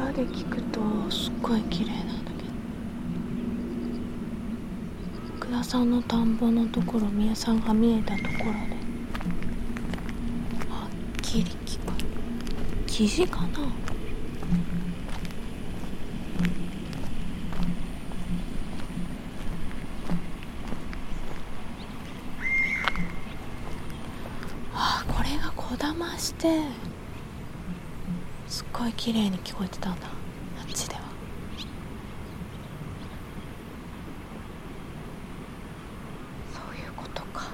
裏で聞くとすっごい綺麗なんだけど。福田さんの田んぼのところみやさんが見えたところで。はっきり聞く記事かな？あこれがこだまして。すっごい綺麗に聞こえてたんだあっちではそういうことか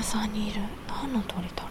屋さんにいる。何の鳥だろう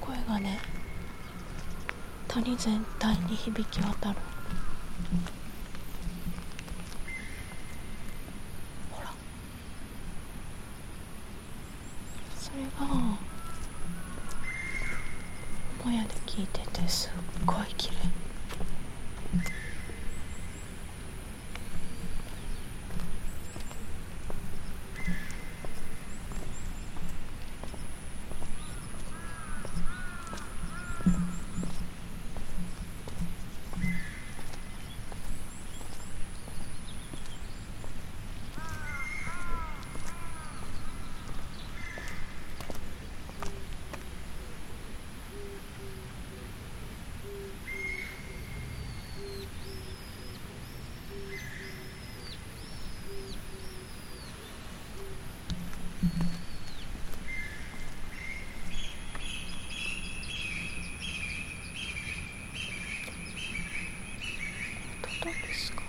この声がね谷全体に響き渡る。ほら。それがもやで聞いててすっごい綺麗。どうですか